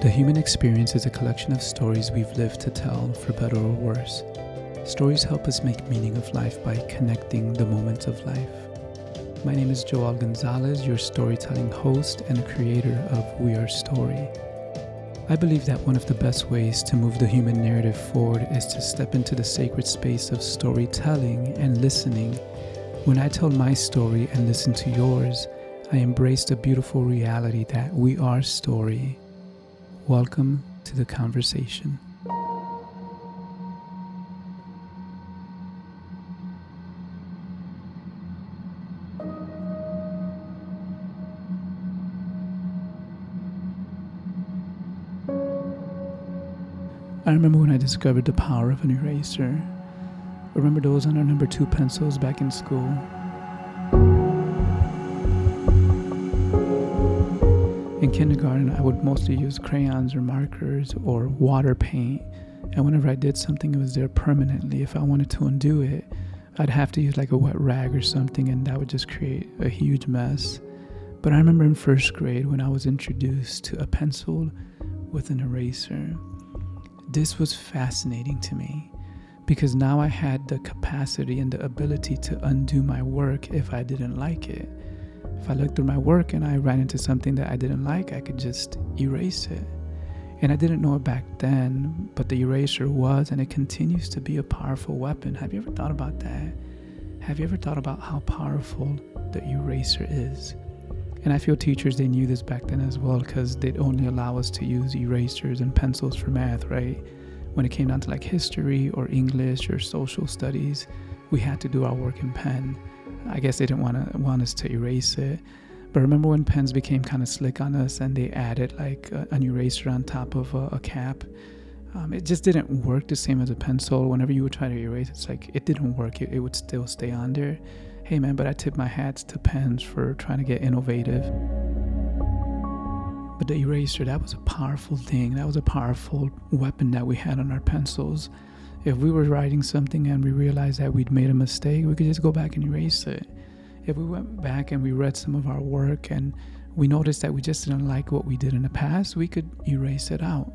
The human experience is a collection of stories we've lived to tell, for better or worse. Stories help us make meaning of life by connecting the moments of life. My name is Joel Gonzalez, your storytelling host and creator of We Are Story. I believe that one of the best ways to move the human narrative forward is to step into the sacred space of storytelling and listening. When I tell my story and listen to yours, I embrace the beautiful reality that we are story. Welcome to the conversation. I remember when I discovered the power of an eraser. Remember those on our number two pencils back in school? In kindergarten, I would mostly use crayons or markers or water paint. And whenever I did something, it was there permanently. If I wanted to undo it, I'd have to use like a wet rag or something, and that would just create a huge mess. But I remember in first grade when I was introduced to a pencil with an eraser. This was fascinating to me because now I had the capacity and the ability to undo my work if I didn't like it. If I looked through my work and I ran into something that I didn't like, I could just erase it. And I didn't know it back then, but the eraser was and it continues to be a powerful weapon. Have you ever thought about that? Have you ever thought about how powerful the eraser is? And I feel teachers, they knew this back then as well because they'd only allow us to use erasers and pencils for math, right? When it came down to like history or English or social studies, we had to do our work in pen. I guess they didn't want to want us to erase it. But remember when pens became kind of slick on us and they added like a, an eraser on top of a, a cap? Um, it just didn't work the same as a pencil. Whenever you would try to erase, it's like it didn't work. It, it would still stay on there. Hey man, but I tip my hats to pens for trying to get innovative. But the eraser, that was a powerful thing. That was a powerful weapon that we had on our pencils if we were writing something and we realized that we'd made a mistake, we could just go back and erase it. If we went back and we read some of our work and we noticed that we just didn't like what we did in the past, we could erase it out.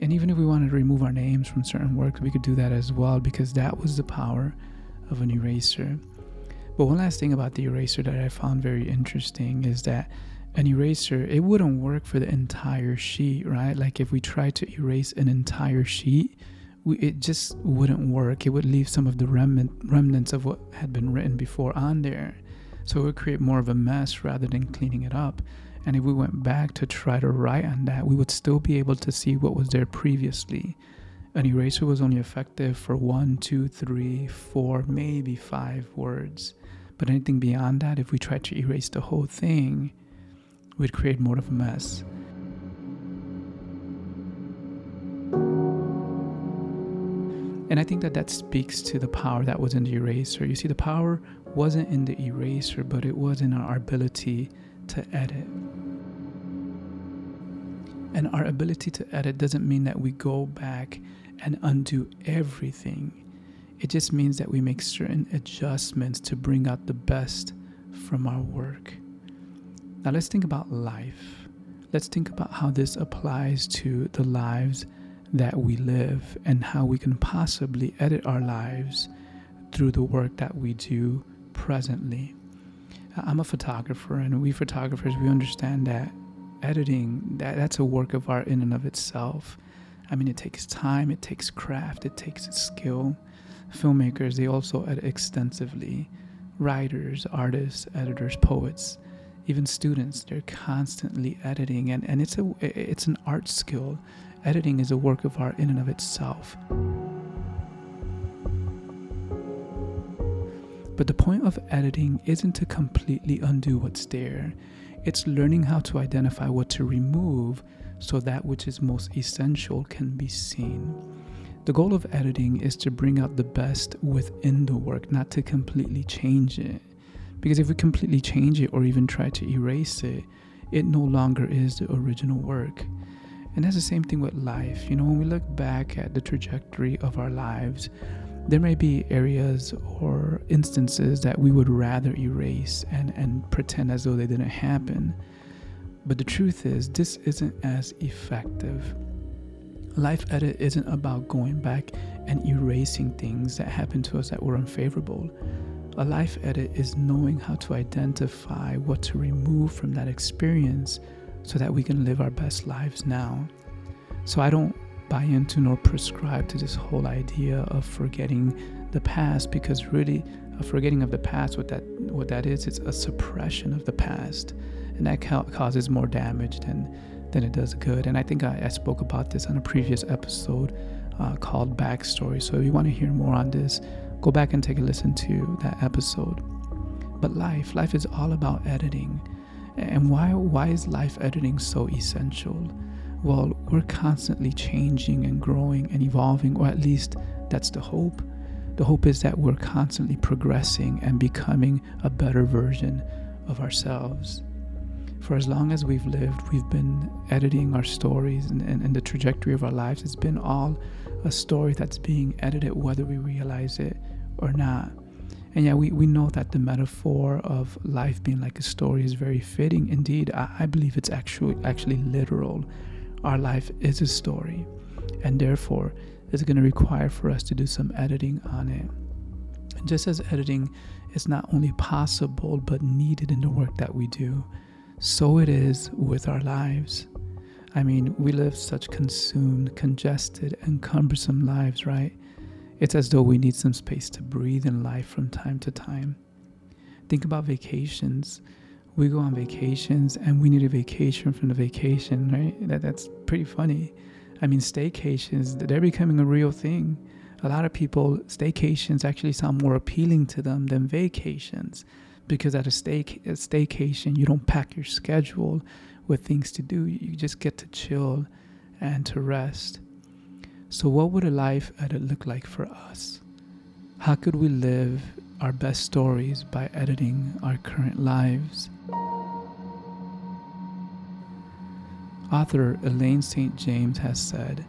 And even if we wanted to remove our names from certain works, we could do that as well because that was the power of an eraser. But one last thing about the eraser that I found very interesting is that an eraser, it wouldn't work for the entire sheet, right? Like if we tried to erase an entire sheet, we, it just wouldn't work. It would leave some of the remnant, remnants of what had been written before on there. So it would create more of a mess rather than cleaning it up. And if we went back to try to write on that, we would still be able to see what was there previously. An eraser was only effective for one, two, three, four, maybe five words. But anything beyond that, if we tried to erase the whole thing, we'd create more of a mess. And I think that that speaks to the power that was in the eraser. You see, the power wasn't in the eraser, but it was in our ability to edit. And our ability to edit doesn't mean that we go back and undo everything. It just means that we make certain adjustments to bring out the best from our work. Now, let's think about life. Let's think about how this applies to the lives that we live and how we can possibly edit our lives through the work that we do presently. I'm a photographer, and we photographers we understand that editing that that's a work of art in and of itself. I mean, it takes time, it takes craft, it takes skill. Filmmakers they also edit extensively. Writers, artists, editors, poets, even students they're constantly editing, and and it's a it's an art skill editing is a work of art in and of itself. But the point of editing isn't to completely undo what's there, it's learning how to identify what to remove so that which is most essential can be seen. The goal of editing is to bring out the best within the work, not to completely change it. Because if we completely change it or even try to erase it, it no longer is the original work. And that's the same thing with life. You know, when we look back at the trajectory of our lives, there may be areas or instances that we would rather erase and, and pretend as though they didn't happen. But the truth is, this isn't as effective. Life edit isn't about going back and erasing things that happened to us that were unfavorable. A life edit is knowing how to identify what to remove from that experience so that we can live our best lives now. So I don't buy into nor prescribe to this whole idea of forgetting the past because really a forgetting of the past what that what that is it's a suppression of the past. And that ca- causes more damage than than it does good. And i think i, I spoke about this on a previous episode uh, called backstory. So if you want to hear more on this go back and take a listen to that episode. But life life is all about editing and why why is life editing so essential well we're constantly changing and growing and evolving or at least that's the hope the hope is that we're constantly progressing and becoming a better version of ourselves. For as long as we've lived, we've been editing our stories, and, and, and the trajectory of our lives It's been all a story that's being edited, whether we realize it or not. And yeah, we, we know that the metaphor of life being like a story is very fitting. Indeed, I, I believe it's actually actually literal. Our life is a story, and therefore it's going to require for us to do some editing on it. And just as editing is not only possible but needed in the work that we do, so it is with our lives. I mean, we live such consumed, congested, and cumbersome lives, right? It's as though we need some space to breathe in life from time to time. Think about vacations. We go on vacations and we need a vacation from the vacation, right? That, that's pretty funny. I mean, staycations, they're becoming a real thing. A lot of people, staycations actually sound more appealing to them than vacations because at a, stay, a staycation, you don't pack your schedule with things to do. You just get to chill and to rest. So, what would a life edit look like for us? How could we live our best stories by editing our current lives? Author Elaine St. James has said,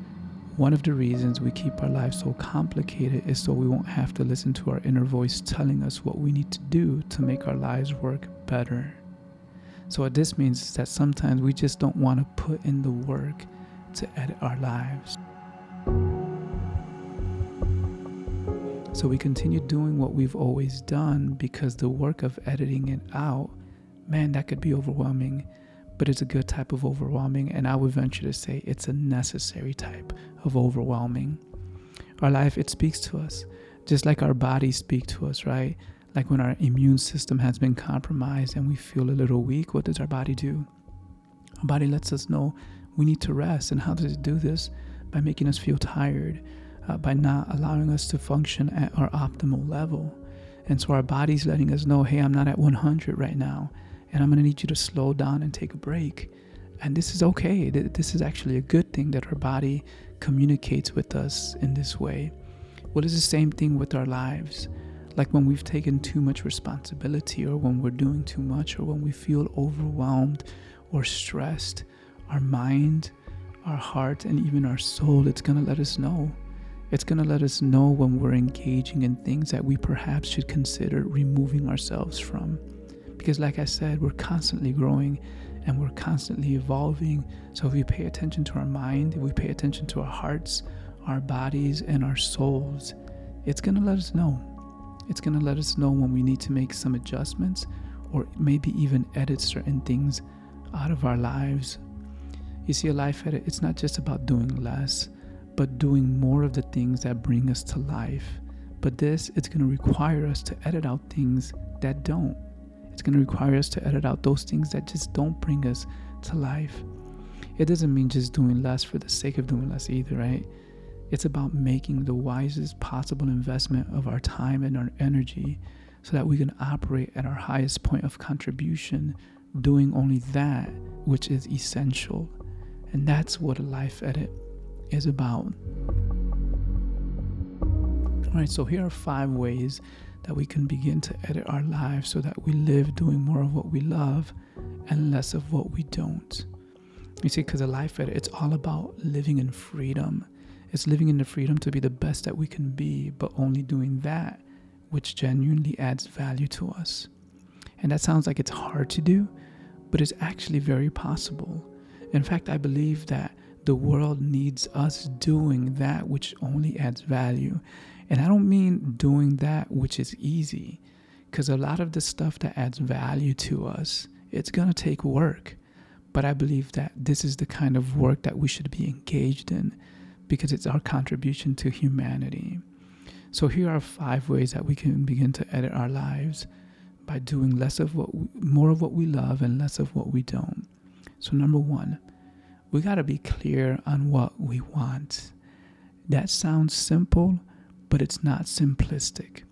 One of the reasons we keep our lives so complicated is so we won't have to listen to our inner voice telling us what we need to do to make our lives work better. So, what this means is that sometimes we just don't want to put in the work to edit our lives. So, we continue doing what we've always done because the work of editing it out, man, that could be overwhelming but it's a good type of overwhelming, and I would venture to say it's a necessary type of overwhelming. Our life, it speaks to us, just like our bodies speak to us, right? Like when our immune system has been compromised and we feel a little weak, what does our body do? Our body lets us know we need to rest. And how does it do this? By making us feel tired, uh, by not allowing us to function at our optimal level. And so our body's letting us know, hey, I'm not at 100 right now and I'm to need you to slow down and take a break. And this is okay. This is actually a good thing that our body communicates with us in this way. Well, it's the same thing with our lives. Like when we've taken too much responsibility, or when we're doing too much, or when we feel overwhelmed or stressed, our mind, our heart, and even our soul, it's to let us know. It's going to let us know when we're engaging in things that we perhaps should consider removing ourselves from. Because, like I said, we're constantly growing and we're constantly evolving. So, if we pay attention to our mind, if we pay attention to our hearts, our bodies, and our souls, it's going to let us know. It's going to let us know when we need to make some adjustments or maybe even edit certain things out of our lives. You see, a life edit, it's not just about doing less, but doing more of the things that bring us to life. But this, it's going to require us to edit out things that don't. It's going to require us to edit out those things that just don't bring us to life. It doesn't mean just doing less for the sake of doing less either, right? It's about making the wisest possible investment of our time and our energy so that we can operate at our highest point of contribution, doing only that which is essential. And that's what a life edit is about. All right, so here are five ways that we can begin to edit our lives so that we live doing more of what we love and less of what we don't. You see, because a life edit, it's all about living in freedom. It's living in the freedom to be the best that we can be, but only doing that which genuinely adds value to us. And that sounds like it's hard to do, but it's actually very possible. In fact, I believe that the world needs us doing that which only adds value. And I don't mean doing that which is easy, because a lot of the stuff that adds value to us, it's going to take work. But I believe that this is the kind of work that we should be engaged in because it's our contribution to humanity. So here are five ways that we can begin to edit our lives by doing less of what we, more of what we love and less of what we don't. So number 1, we got to be clear on what we want. That sounds simple, but it's not simplistic.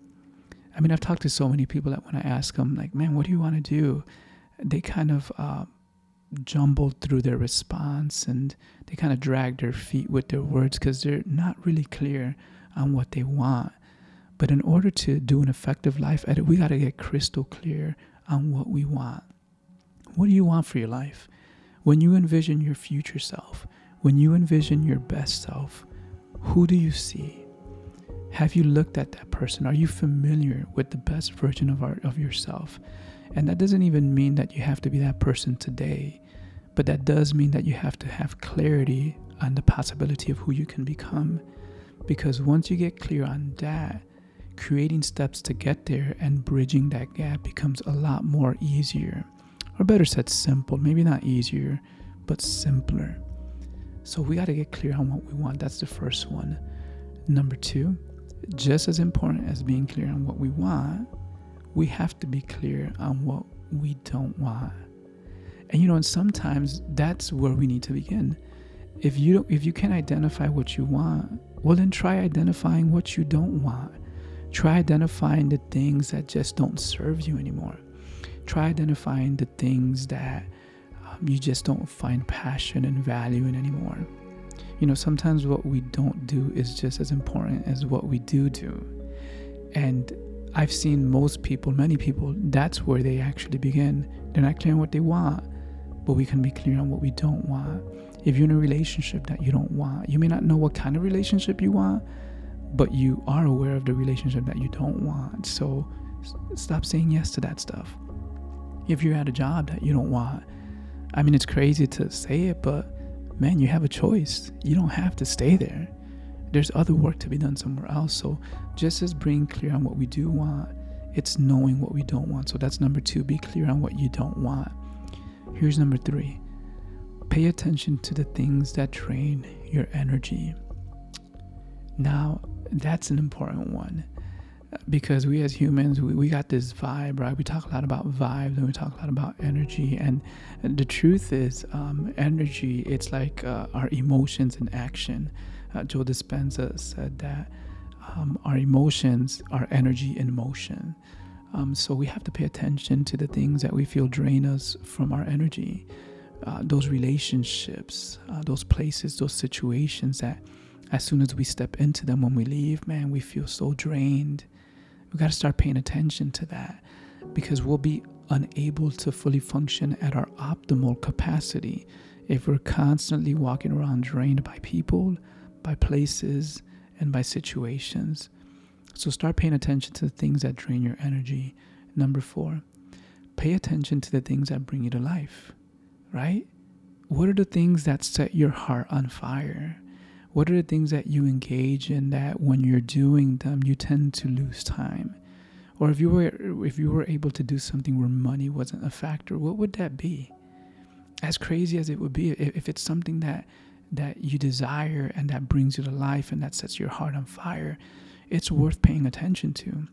I mean, I've talked to so many people that when I ask them, like, man, what do you want to do? They kind of uh, jumble through their response and they kind of drag their feet with their words because they're not really clear on what they want. But in order to do an effective life edit, we got to get crystal clear on what we want. What do you want for your life? When you envision your future self, when you envision your best self, who do you see? Have you looked at that person? Are you familiar with the best version of, our, of yourself? And that doesn't even mean that you have to be that person today, but that does mean that you have to have clarity on the possibility of who you can become. Because once you get clear on that, creating steps to get there and bridging that gap becomes a lot more easier. Or better said, simple. Maybe not easier, but simpler. So we got to get clear on what we want. That's the first one. Number two, just as important as being clear on what we want, we have to be clear on what we don't want. And you know, and sometimes that's where we need to begin. If you don't if you can identify what you want, well, then try identifying what you don't want. Try identifying the things that just don't serve you anymore. Try identifying the things that um, you just don't find passion and value in anymore. You know, sometimes what we don't do is just as important as what we do do. And I've seen most people, many people, that's where they actually begin. They're not clear on what they want, but we can be clear on what we don't want if you're in a relationship that you don't want, you may not know what kind of relationship you want, but you are aware of the relationship that you don't want. So stop saying yes to that stuff. If you're at a job that you don't want, I mean, it's crazy to say it, but man, you have a choice. You don't have to stay there. There's other work to be done somewhere else. So just as being clear on what we do want, it's knowing what we don't want. So that's number two be clear on what you don't want. Here's number three Pay attention to the things that drain your energy. Now, that's an important one because we as humans, we, we got this vibe, right? We talk a lot about vibes and we talk a lot about energy. And, the truth is, um, energy, it's like uh, our emotions in action. Uh, Joe Dispenza said that um, our emotions are energy in motion. Um, so we have to pay attention to the things that we feel drain us from our energy uh, those relationships, uh, those places, those situations that as soon as we step into them when we leave, man, we feel so drained. We got to start paying attention to that because we'll be unable to fully function at our optimal capacity if we're constantly walking around drained by people, by places, and by situations. So start paying attention to the things that drain your energy. Number four, pay attention to the things that bring you to life right? What are the things that set your heart on fire? What are the things that you engage in that when you're doing them you tend to lose time? Or if you were if you were able to do something where money wasn't a factor, what would that be? As crazy as it would be, if it's something that that you desire and that brings you to life and that sets your heart on fire, it's worth paying attention to.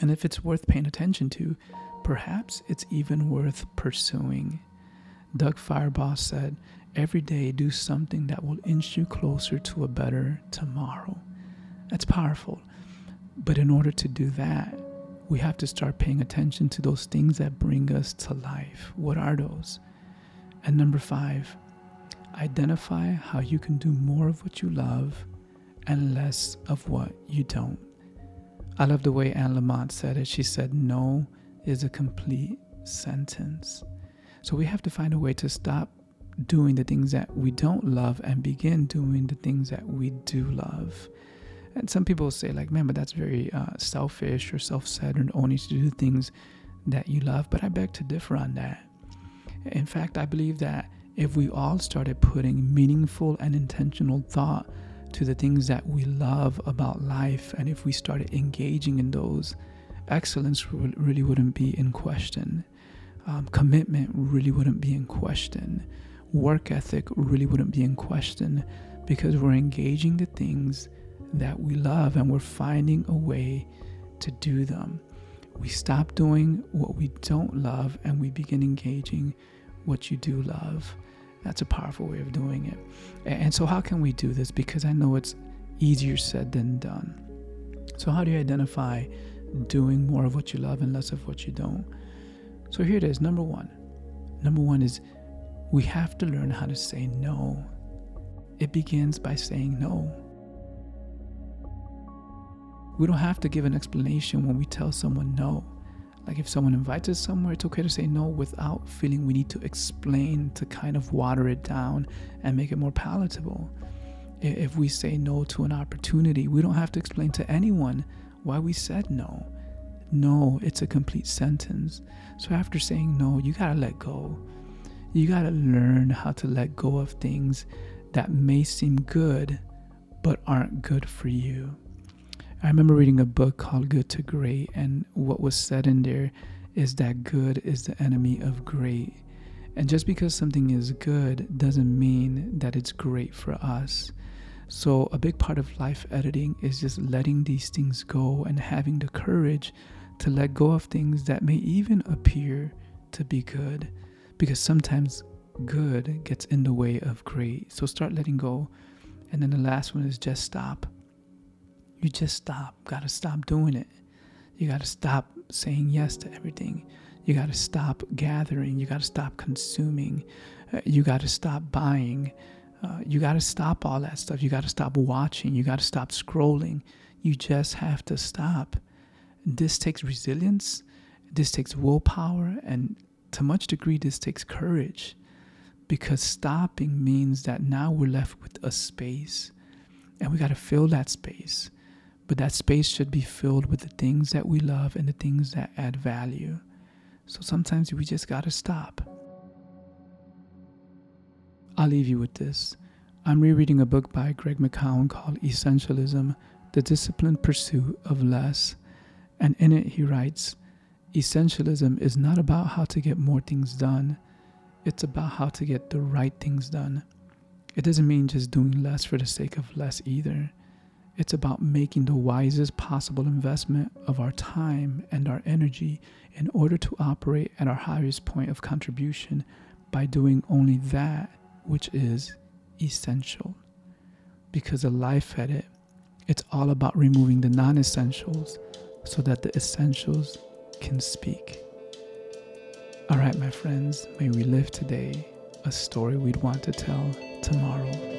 And if it's worth paying attention to, perhaps it's even worth pursuing. Doug Firebaugh said, Every day do something that will inch you closer to a better tomorrow. That's powerful. But in order to do that, we have to start paying attention to those things that bring us to life. What are those? And number five, identify how you can do more of what you love and less of what you don't. I love the way Anne Lamott said it. She said, No is a complete sentence. So we have to find a way to stop doing the things that we don't love and begin doing the things that we do love. And some people say, like, man, but that's very uh, selfish or self centered, only to do things that you love. But I beg to differ on that. In fact, I believe that if we all started putting meaningful and intentional thought to the things that we love about life, and if we started engaging in those, excellence really wouldn't be in question. Um, commitment really wouldn't be in question. Work ethic really wouldn't be in question because we're engaging the things that we love and we're finding a way to do them. We stop doing what we don't love and we begin engaging what you do love. That's a powerful way of doing it. And so, how can we do this? Because I know it's easier said than done. So, how do you identify doing more of what you love and less of what you don't? So, here it is. Number one. Number one is we have to learn how to say no. It begins by saying no. We don't have to give an explanation when we tell someone no. Like if someone invites us somewhere, it's okay to say no without feeling we need to explain to kind of water it down and make it more palatable. If we say no to an opportunity, we don't have to explain to anyone why we said no. No, it's a complete sentence. So after saying no, you gotta let go. You gotta learn how to let go of things that may seem good but aren't good for you. I remember reading a book called Good to Great, and what was said in there is that good is the enemy of great. And just because something is good doesn't mean that it's great for us. So, a big part of life editing is just letting these things go and having the courage to let go of things that may even appear to be good. Because sometimes good gets in the way of great. So, start letting go. And then the last one is just stop you just stop. Got to stop doing it. You got to stop saying yes to everything. You got to stop gathering. You got to stop consuming. Uh, you got to stop buying. Uh, you got to stop all that stuff. You got to stop watching. You got to stop scrolling. You just have to stop. This takes resilience. This takes willpower. And to much degree, this takes courage because stopping means that now we're left with a space and we got to fill that space. But that space should be filled with the things that we love and the things that add value. So sometimes we just gotta stop. I'll leave you with this. I'm rereading a book by Greg McKeown called Essentialism The Disciplined Pursuit of Less. And in it, he writes Essentialism is not about how to get more things done, it's about how to get the right things done. It doesn't mean just doing less for the sake of less either. It's about making the wisest possible investment of our time and our energy in order to operate at our highest point of contribution by doing only that which is essential. Because a life edit, it's all about removing the non essentials so that the essentials can speak. All right, my friends, may we live today a story we'd want to tell tomorrow.